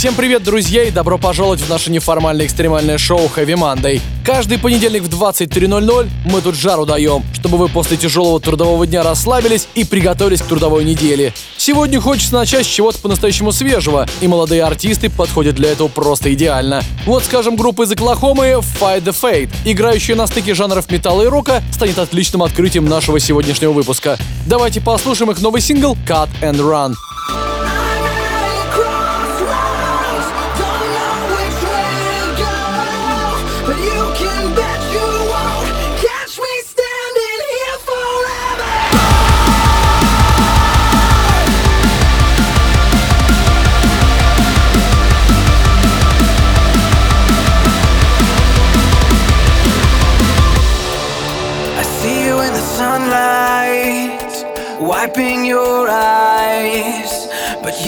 Всем привет, друзья, и добро пожаловать в наше неформальное экстремальное шоу Heavy Monday. Каждый понедельник в 23.00 мы тут жару даем, чтобы вы после тяжелого трудового дня расслабились и приготовились к трудовой неделе. Сегодня хочется начать с чего-то по-настоящему свежего, и молодые артисты подходят для этого просто идеально. Вот, скажем, группа из Оклахомы Fight the Fate, играющая на стыке жанров металла и рока, станет отличным открытием нашего сегодняшнего выпуска. Давайте послушаем их новый сингл Cut and Run.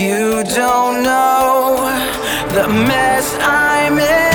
You don't know the mess I'm in.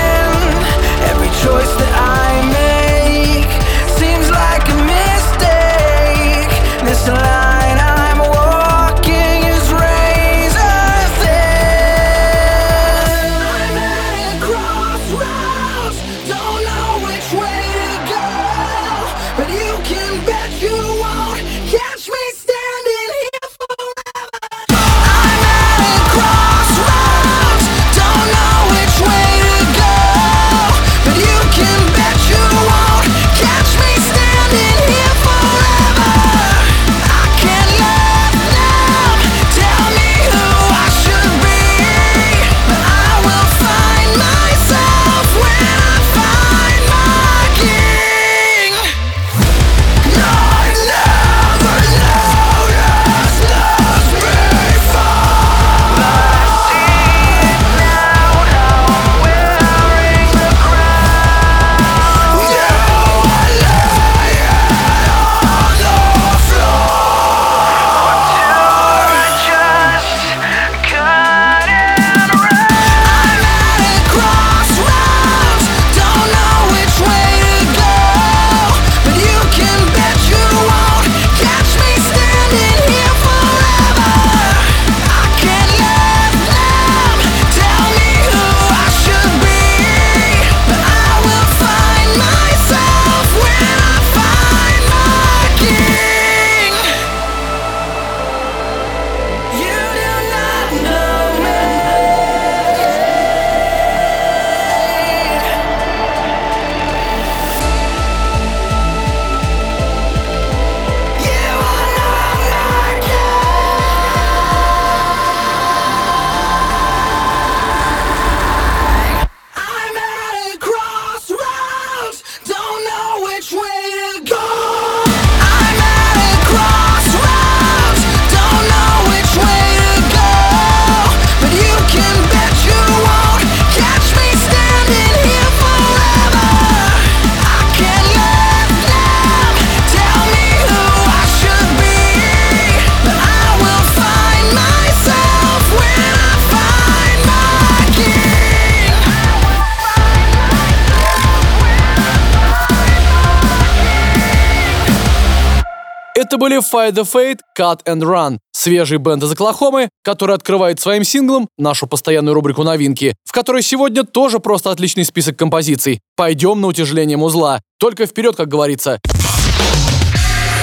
Это были Fight the Fate, Cut and Run, свежий бенд из Оклахомы, который открывает своим синглом нашу постоянную рубрику новинки, в которой сегодня тоже просто отличный список композиций. Пойдем на утяжеление музла. Только вперед, как говорится.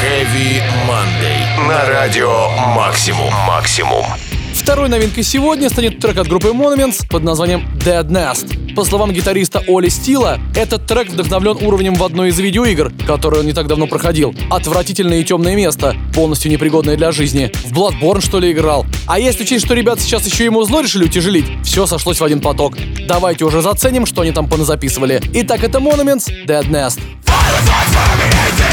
Heavy Monday. На радио Максимум. Максимум. Второй новинкой сегодня станет трек от группы Monuments под названием Dead Nest. По словам гитариста Оли Стила, этот трек вдохновлен уровнем в одной из видеоигр, которую он не так давно проходил. Отвратительное и темное место, полностью непригодное для жизни. В Bloodborne, что ли, играл? А если учесть, что ребята сейчас еще ему зло решили утяжелить, все сошлось в один поток. Давайте уже заценим, что они там поназаписывали. Итак, это Monuments, Dead Nest. into the wretched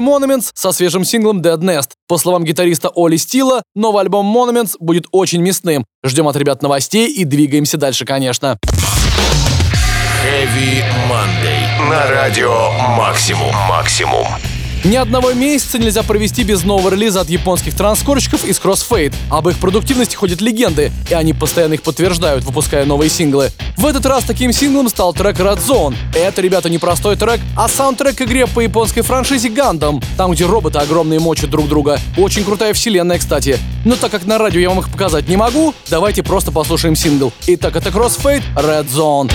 Monuments со свежим синглом Dead Nest. По словам гитариста Оли Стила, новый альбом Monuments будет очень мясным. Ждем от ребят новостей и двигаемся дальше, конечно. Heavy Monday. На радио Максимум. Максимум. Ни одного месяца нельзя провести без нового релиза от японских транскорщиков из Crossfade. Об их продуктивности ходят легенды, и они постоянно их подтверждают, выпуская новые синглы. В этот раз таким синглом стал трек Red Zone. Это, ребята, не простой трек, а саундтрек к игре по японской франшизе Gundam, там, где роботы огромные мочат друг друга. Очень крутая вселенная, кстати. Но так как на радио я вам их показать не могу, давайте просто послушаем сингл. Итак, это Crossfade Red Zone.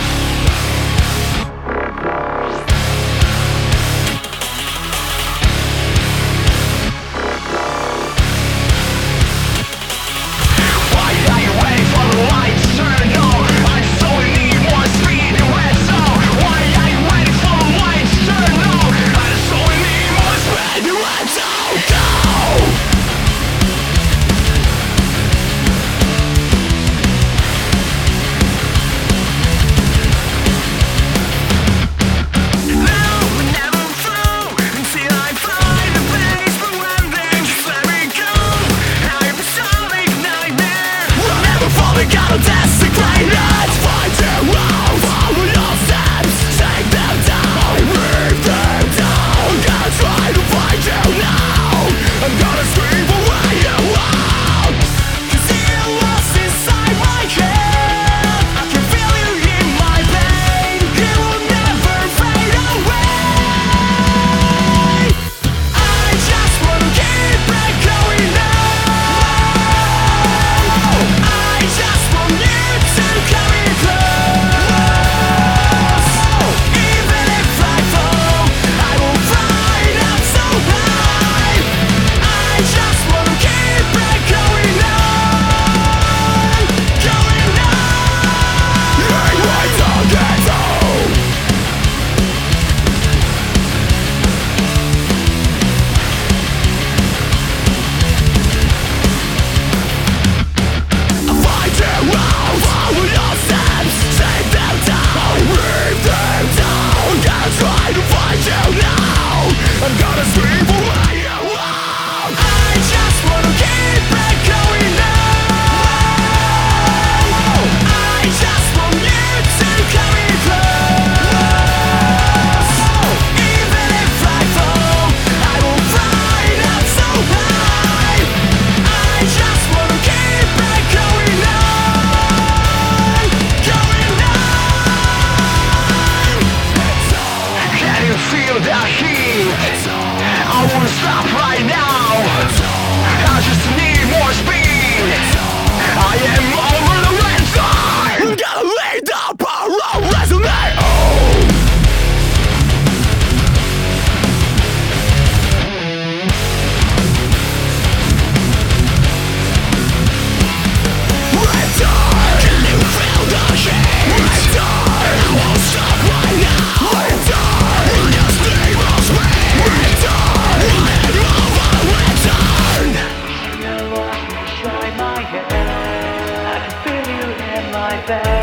bad.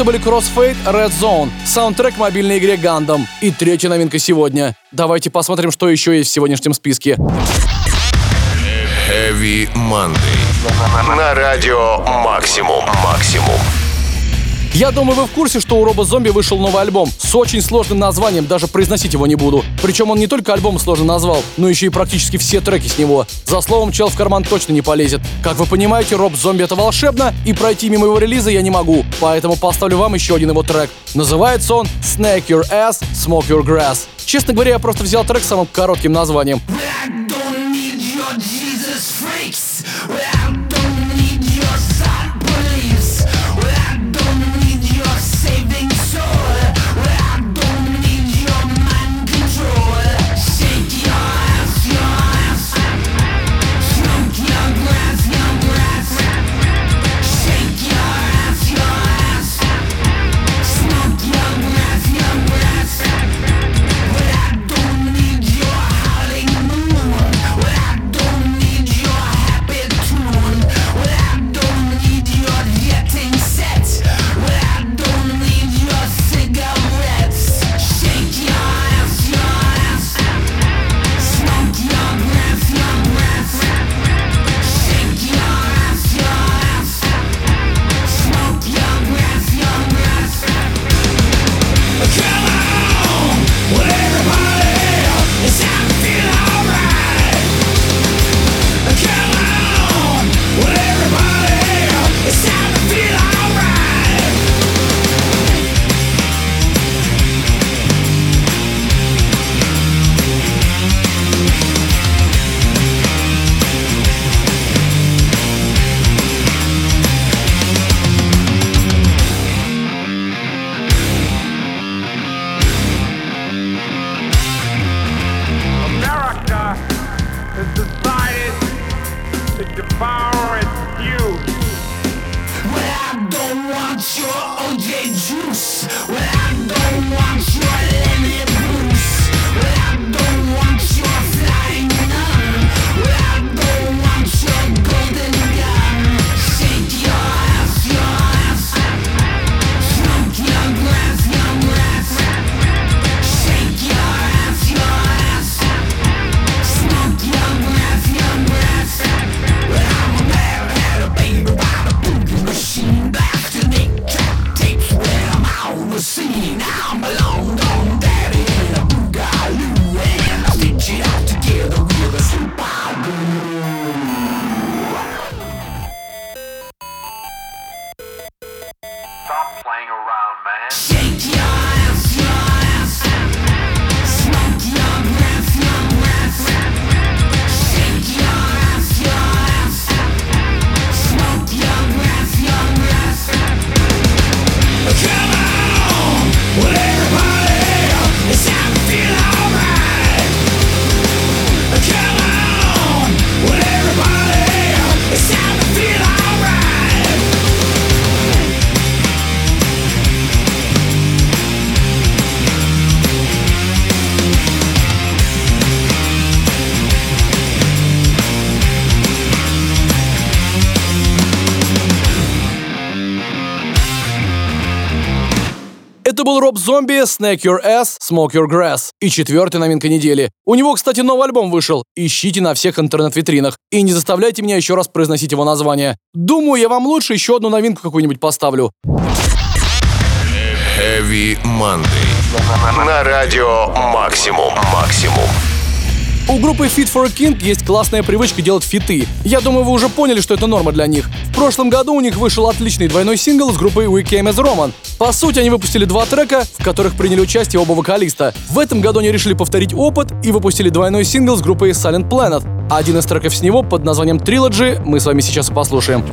Это были Crossfade Red Zone, саундтрек мобильной игре Gundam. И третья новинка сегодня. Давайте посмотрим, что еще есть в сегодняшнем списке. Heavy Monday. На радио Максимум. Максимум. Я думаю, вы в курсе, что у Робо Зомби вышел новый альбом с очень сложным названием, даже произносить его не буду. Причем он не только альбом сложно назвал, но еще и практически все треки с него. За словом, чел в карман точно не полезет. Как вы понимаете, Роб Зомби это волшебно, и пройти мимо его релиза я не могу, поэтому поставлю вам еще один его трек. Называется он Snake Your Ass, Smoke Your Grass. Честно говоря, я просто взял трек с самым коротким названием. I don't need your Jesus Это Зомби, Snack Your Ass, Smoke Your Grass. И четвертая новинка недели. У него, кстати, новый альбом вышел. Ищите на всех интернет-витринах. И не заставляйте меня еще раз произносить его название. Думаю, я вам лучше еще одну новинку какую-нибудь поставлю. Heavy Monday. На радио Максимум. Максимум. У группы Fit for a King есть классная привычка делать фиты. Я думаю, вы уже поняли, что это норма для них. В прошлом году у них вышел отличный двойной сингл с группой We Came as Roman. По сути, они выпустили два трека, в которых приняли участие оба вокалиста. В этом году они решили повторить опыт и выпустили двойной сингл с группой Silent Planet. Один из треков с него под названием Trilogy мы с вами сейчас и послушаем.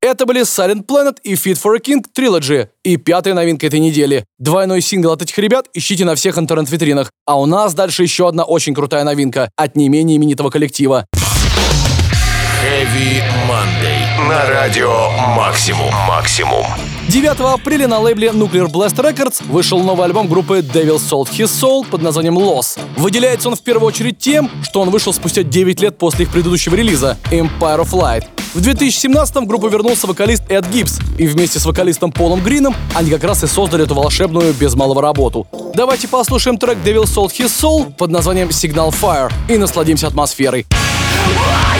Это были Silent Planet и Fit for a King Trilogy. И пятая новинка этой недели. Двойной сингл от этих ребят ищите на всех интернет-витринах. А у нас дальше еще одна очень крутая новинка от не менее именитого коллектива. Heavy Monday. На радио Максимум. Максимум. 9 апреля на лейбле Nuclear Blast Records вышел новый альбом группы Devil Sold His Soul под названием Loss. Выделяется он в первую очередь тем, что он вышел спустя 9 лет после их предыдущего релиза Empire of Light. В 2017 в группу вернулся вокалист Эд Гибс, и вместе с вокалистом Полом Грином они как раз и создали эту волшебную без малого работу. Давайте послушаем трек Devil Sold His Soul под названием Signal Fire и насладимся атмосферой. Why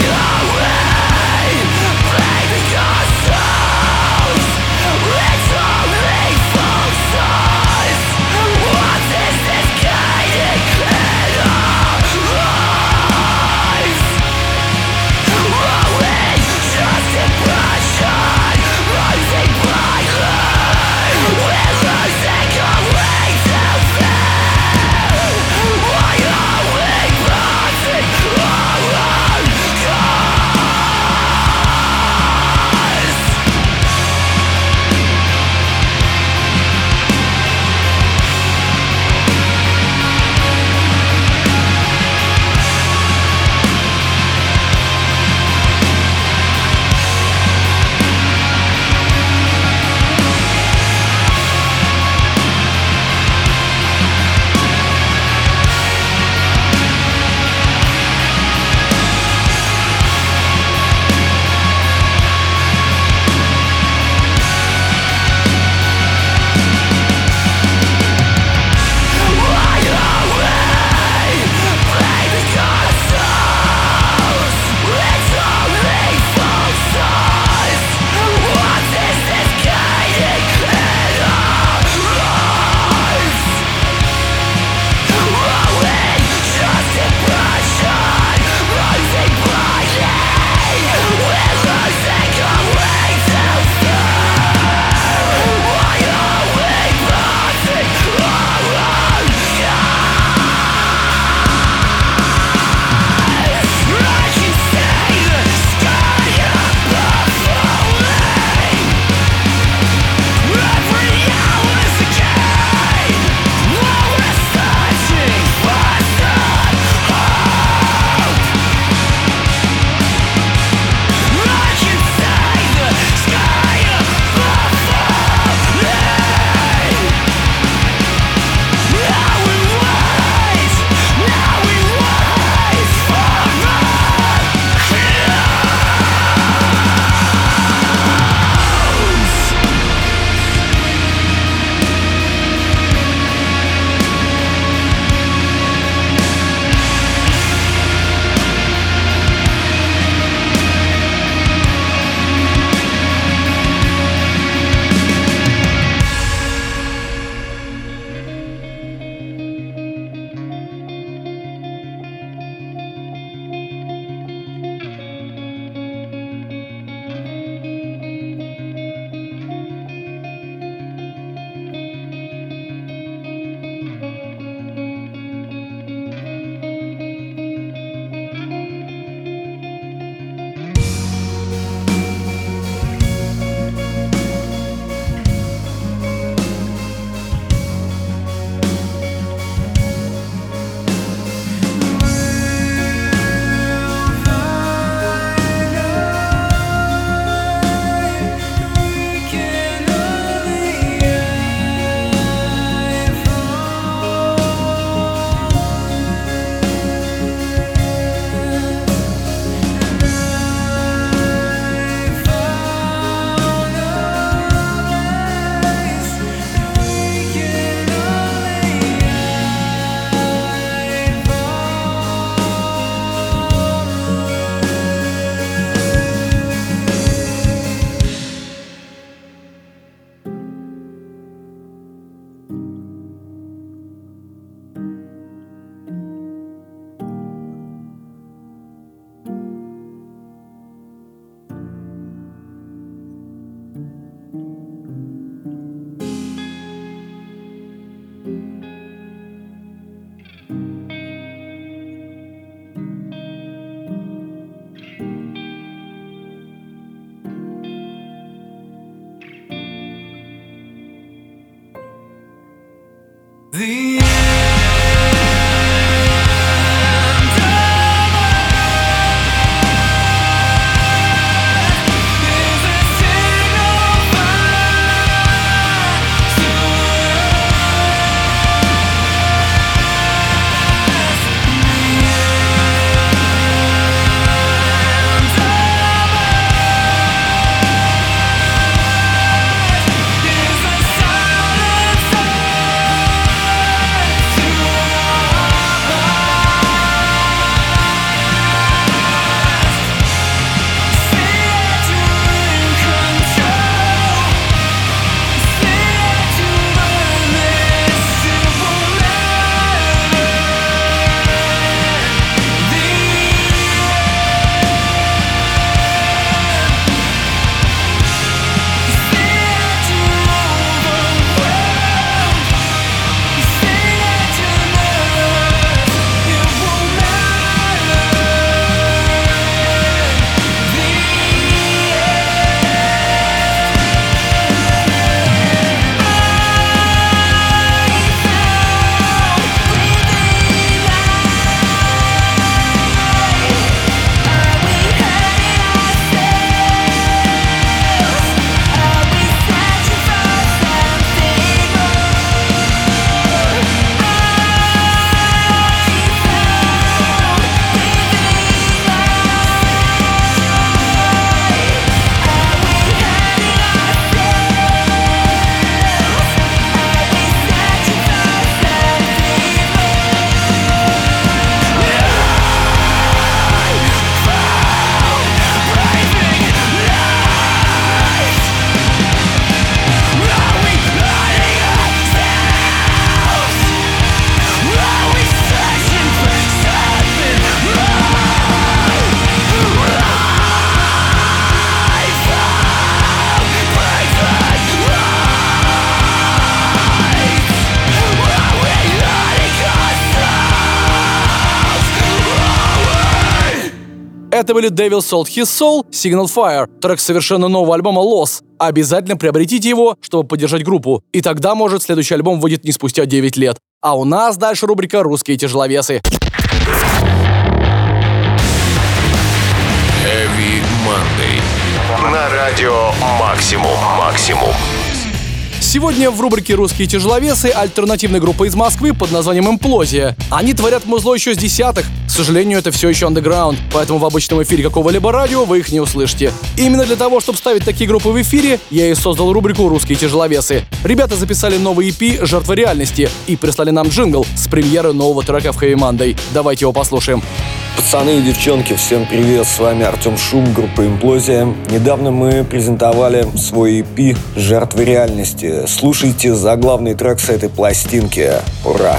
Это были Devil Sold His Soul, Signal Fire, трек совершенно нового альбома Loss. Обязательно приобретите его, чтобы поддержать группу. И тогда, может, следующий альбом выйдет не спустя 9 лет. А у нас дальше рубрика «Русские тяжеловесы». Heavy Monday. На радио «Максимум». «Максимум». Сегодня в рубрике «Русские тяжеловесы» альтернативная группа из Москвы под названием «Имплозия». Они творят музло еще с десятых. К сожалению, это все еще андеграунд, поэтому в обычном эфире какого-либо радио вы их не услышите. Именно для того, чтобы ставить такие группы в эфире, я и создал рубрику «Русские тяжеловесы». Ребята записали новый EP «Жертва реальности» и прислали нам джингл с премьеры нового трека в Heavy Monday. Давайте его послушаем. Пацаны и девчонки, всем привет, с вами Артем Шум, группа Имплозия. Недавно мы презентовали свой EP «Жертвы реальности». Слушайте заглавный трек с этой пластинки. Ура!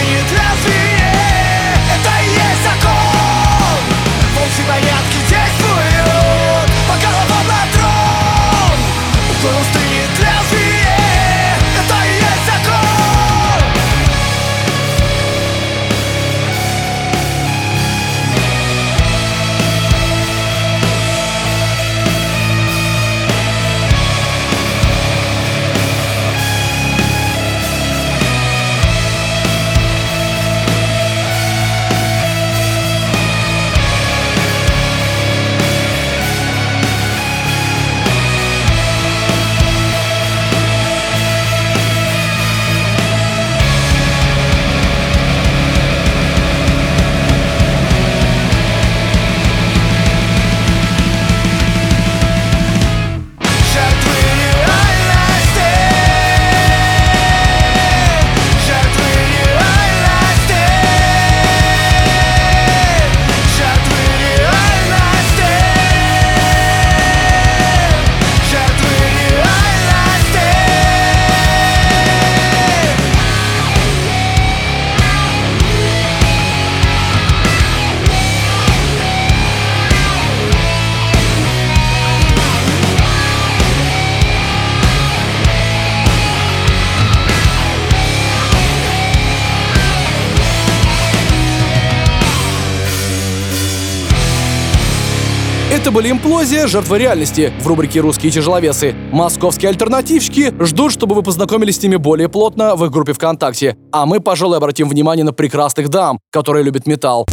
Это были «Имплозия. Жертва реальности» в рубрике «Русские тяжеловесы». Московские альтернативщики ждут, чтобы вы познакомились с ними более плотно в их группе ВКонтакте. А мы, пожалуй, обратим внимание на прекрасных дам, которые любят металл.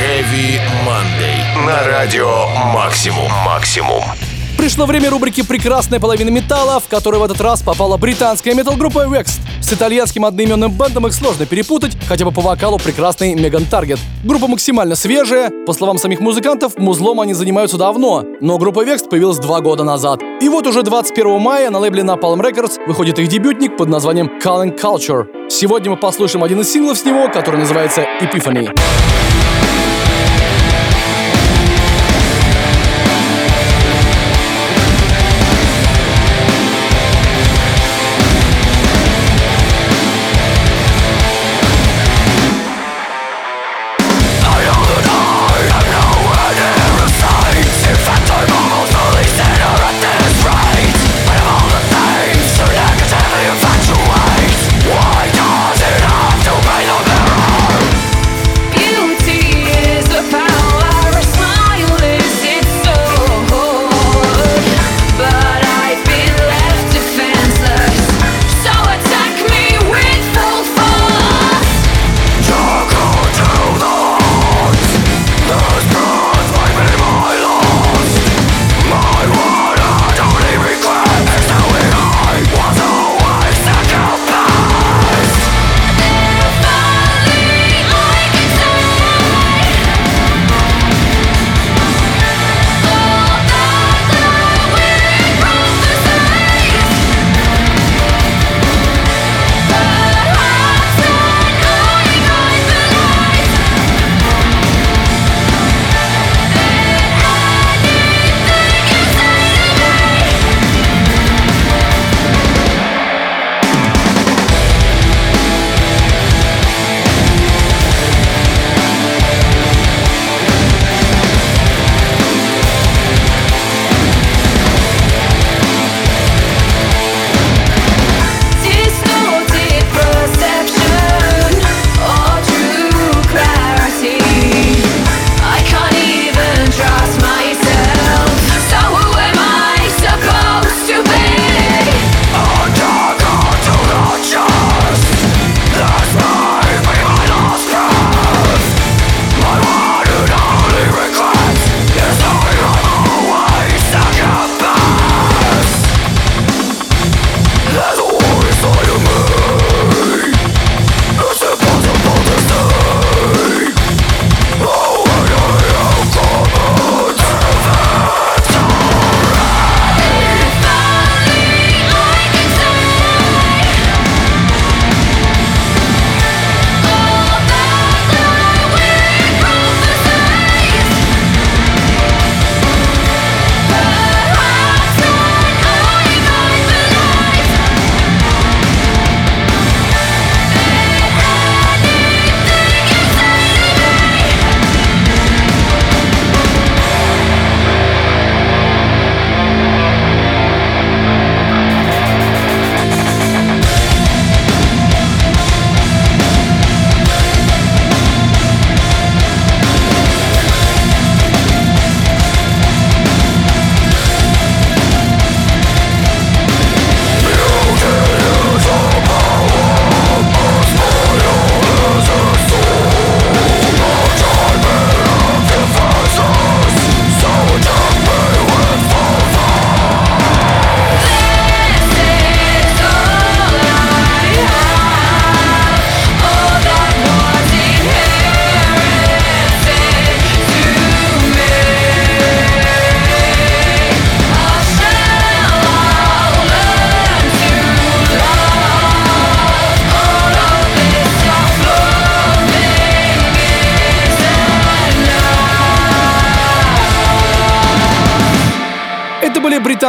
Heavy Monday. На радио Максимум. Максимум. Пришло время рубрики «Прекрасная половина металла», в которой в этот раз попала британская метал-группа Vext. С итальянским одноименным бендом их сложно перепутать, хотя бы по вокалу прекрасный Меган Таргет. Группа максимально свежая, по словам самих музыкантов, музлом они занимаются давно, но группа Vext появилась два года назад. И вот уже 21 мая на лейбле Napalm Records выходит их дебютник под названием Calling Culture. Сегодня мы послушаем один из синглов с него, который называется Epiphany.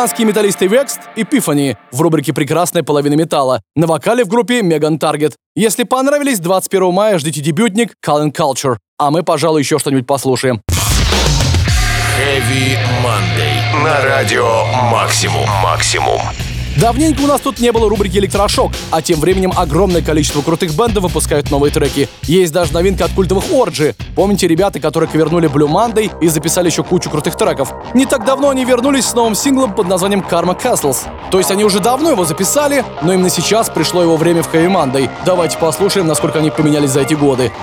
Британские металлисты Vext и Epiphany в рубрике «Прекрасная половина металла» на вокале в группе Megan Target. Если понравились, 21 мая ждите дебютник Calling Culture. А мы, пожалуй, еще что-нибудь послушаем. Heavy Monday. На радио «Максимум». «Максимум». Давненько у нас тут не было рубрики «Электрошок», а тем временем огромное количество крутых бендов выпускают новые треки. Есть даже новинка от культовых Орджи. Помните ребята, которые ковернули Blue Monday и записали еще кучу крутых треков? Не так давно они вернулись с новым синглом под названием Karma Castles. То есть они уже давно его записали, но именно сейчас пришло его время в Heavy Monday. Давайте послушаем, насколько они поменялись за эти годы.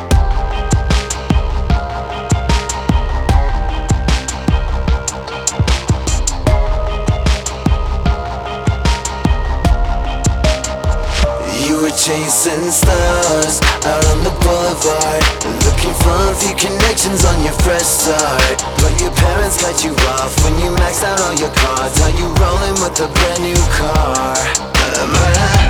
Chasing stars out on the boulevard Looking for a few connections on your fresh start But your parents cut you off when you max out all your cards Are you rolling with a brand new car? But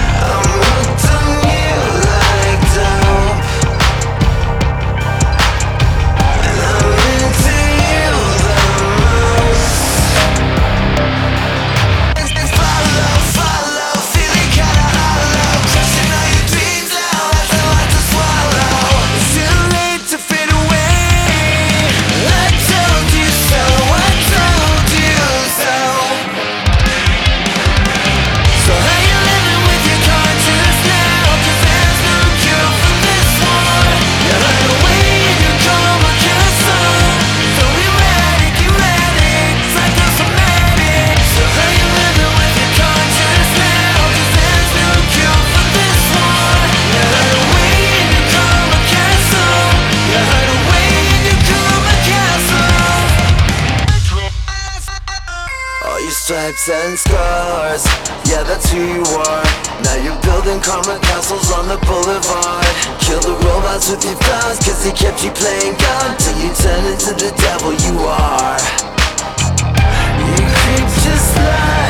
stripes and scars, yeah, that's who you are. Now you're building karma castles on the boulevard. Kill the robots with your flaws, cause they kept you playing God till you turn into the devil you are. You creep just like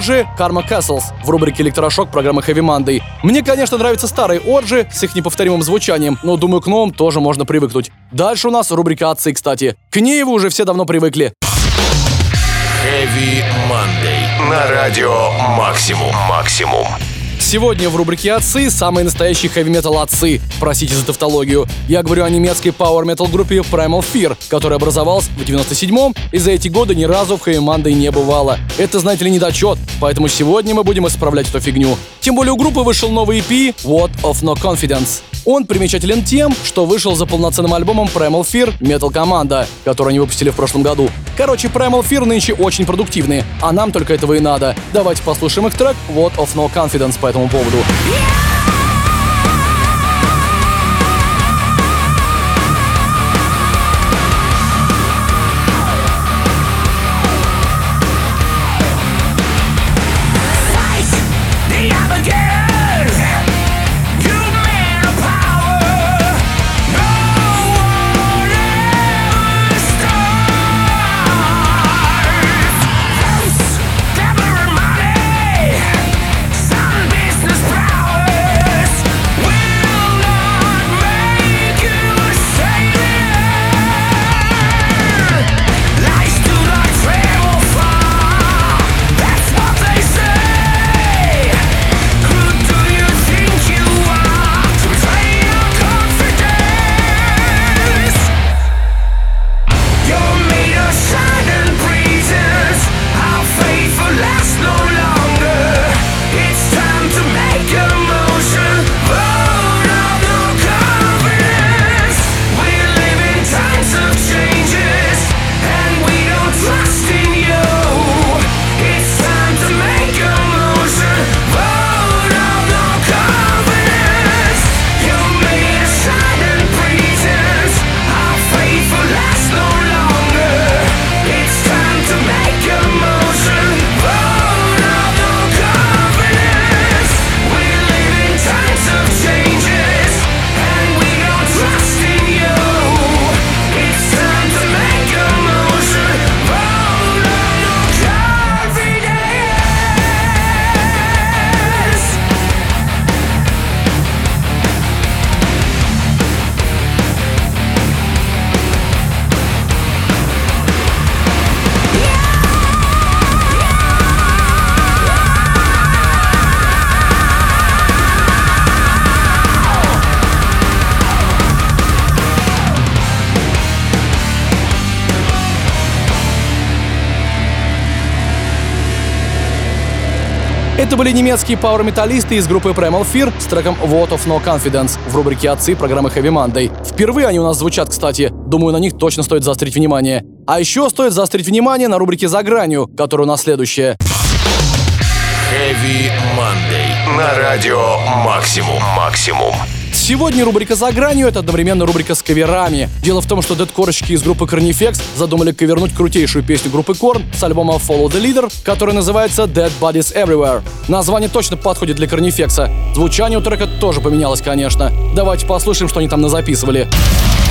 Орджи, Karma Castles в рубрике «Электрошок» программы Heavy Monday. Мне, конечно, нравятся старые Орджи с их неповторимым звучанием, но думаю, к новым тоже можно привыкнуть. Дальше у нас рубрика «Отцы», кстати. К ней вы уже все давно привыкли. Heavy Monday. На радио Максимум. Максимум. Сегодня в рубрике «Отцы» самые настоящие хэви-метал отцы. Простите за тавтологию. Я говорю о немецкой пауэр-метал группе Primal Fear, которая образовалась в 97-м и за эти годы ни разу в хэви не бывало. Это, знаете ли, недочет, поэтому сегодня мы будем исправлять эту фигню. Тем более у группы вышел новый EP What of No Confidence. Он примечателен тем, что вышел за полноценным альбомом Primal Fear Metal Команда, который они выпустили в прошлом году. Короче, Primal Fear нынче очень продуктивные, а нам только этого и надо. Давайте послушаем их трек What of No Confidence по 我们过不住 были немецкие пауэр-металлисты из группы Primal Fear с треком Vote of No Confidence в рубрике «Отцы» программы Heavy Monday. Впервые они у нас звучат, кстати. Думаю, на них точно стоит заострить внимание. А еще стоит заострить внимание на рубрике «За гранью», которая у нас следующая. Heavy Monday. На радио Максимум. Максимум. Сегодня рубрика «За гранью» — это одновременно рубрика с каверами. Дело в том, что дедкорщики из группы Carnifex задумали кавернуть крутейшую песню группы Korn с альбома Follow the Leader, который называется Dead Bodies Everywhere. Название точно подходит для Carnifex. Звучание у трека тоже поменялось, конечно. Давайте послушаем, что они там назаписывали. Это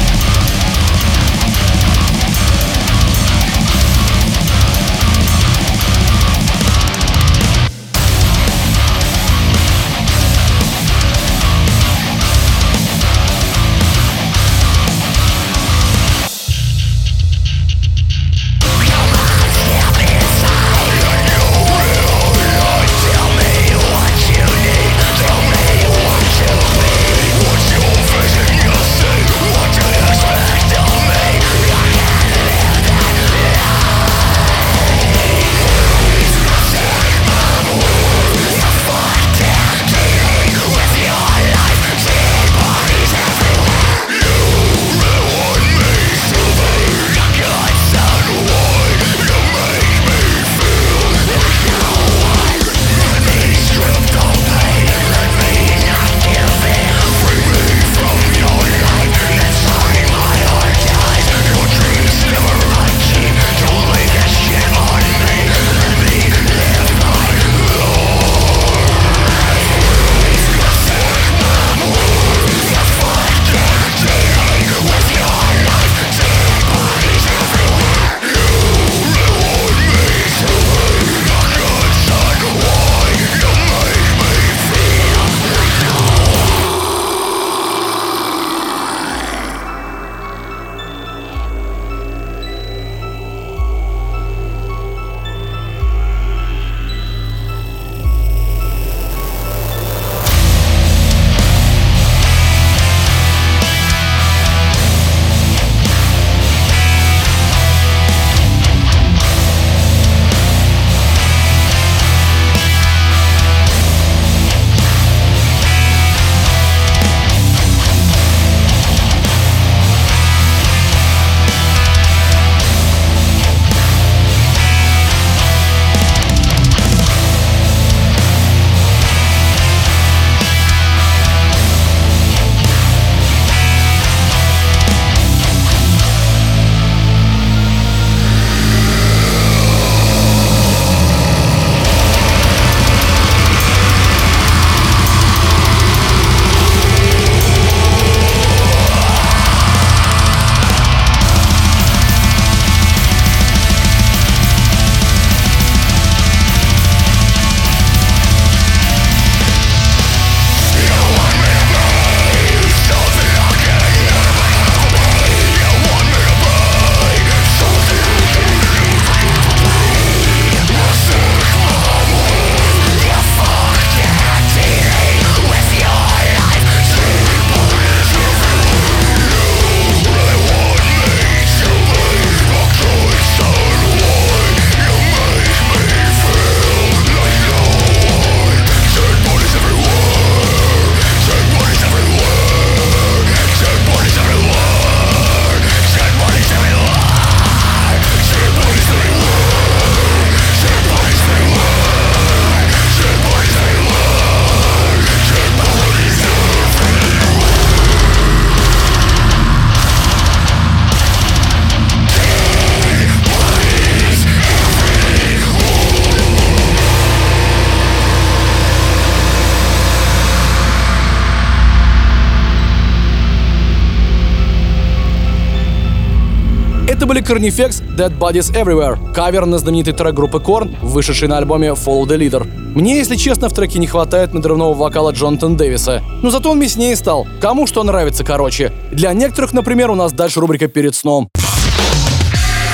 Carnifex Dead Bodies Everywhere, кавер на знаменитый трек группы Korn, вышедший на альбоме Follow the Leader. Мне, если честно, в треке не хватает надрывного вокала Джонатан Дэвиса. Но зато он мяснее стал. Кому что нравится, короче. Для некоторых, например, у нас дальше рубрика «Перед сном».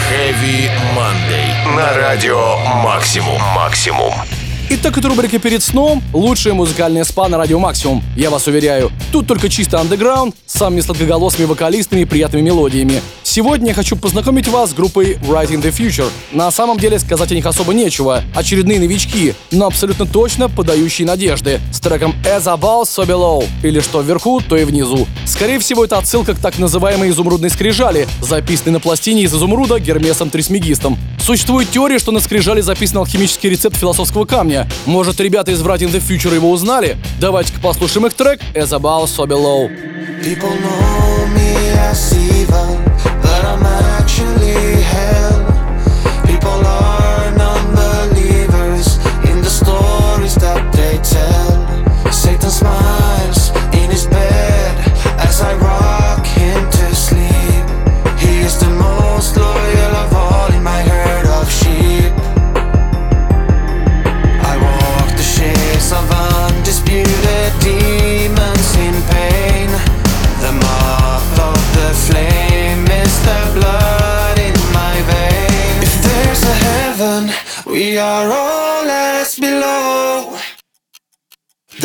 Heavy Monday. На радио Максимум. Максимум. Итак, это рубрика «Перед сном» — лучшая музыкальная спа на радио «Максимум». Я вас уверяю, тут только чисто андеграунд, с самыми сладкоголосыми вокалистами и приятными мелодиями. Сегодня я хочу познакомить вас с группой Writing the Future. На самом деле сказать о них особо нечего. Очередные новички, но абсолютно точно подающие надежды. С треком As Above, So Below. Или что вверху, то и внизу. Скорее всего, это отсылка к так называемой изумрудной скрижали, записанной на пластине из изумруда Гермесом Трисмегистом. Существует теория, что на скрижали записан алхимический рецепт философского камня. Может, ребята из Writing the Future его узнали? Давайте-ка послушаем их трек As Above, So Below. In. Satan smiles in his bed as I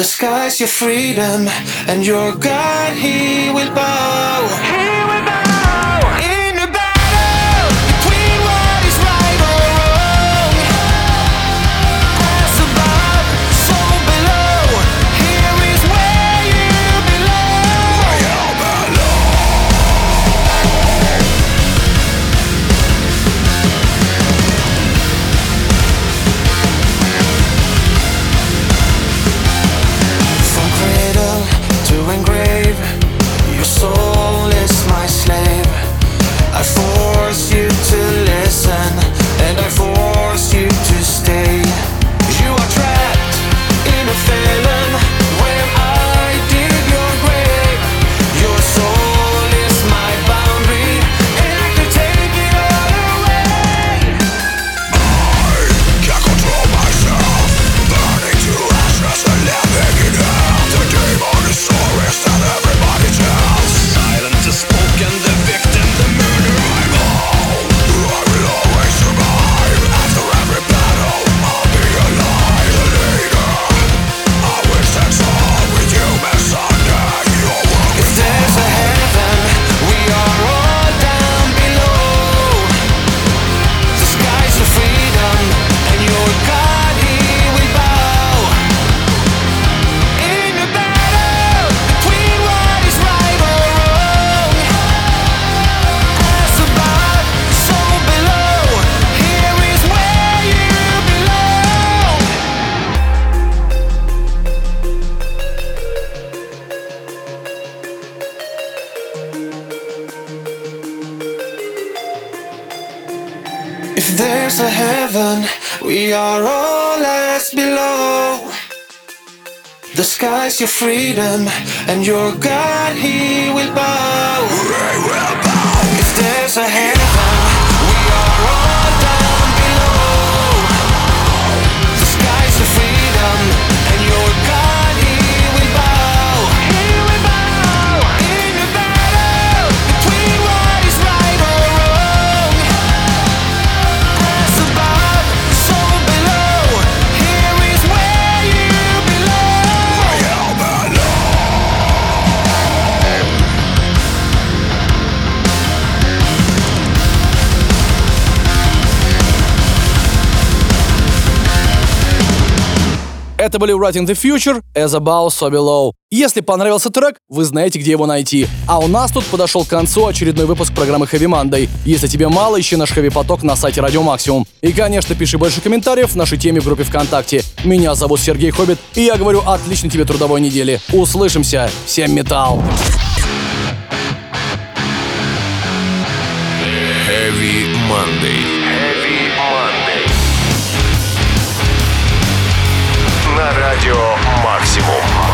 The sky's your freedom, and your God, He will bow. There's a heaven, we are all as below. The sky's your freedom, and your God, He will bow. If there's a heaven, Это были Writing the Future, As Above, So Below. Если понравился трек, вы знаете, где его найти. А у нас тут подошел к концу очередной выпуск программы Heavy Monday. Если тебе мало, ищи наш Heavy Поток на сайте Радио Максимум. И, конечно, пиши больше комментариев в нашей теме в группе ВКонтакте. Меня зовут Сергей Хоббит, и я говорю отличной тебе трудовой недели. Услышимся. Всем металл! Heavy Monday. Радио «Максимум».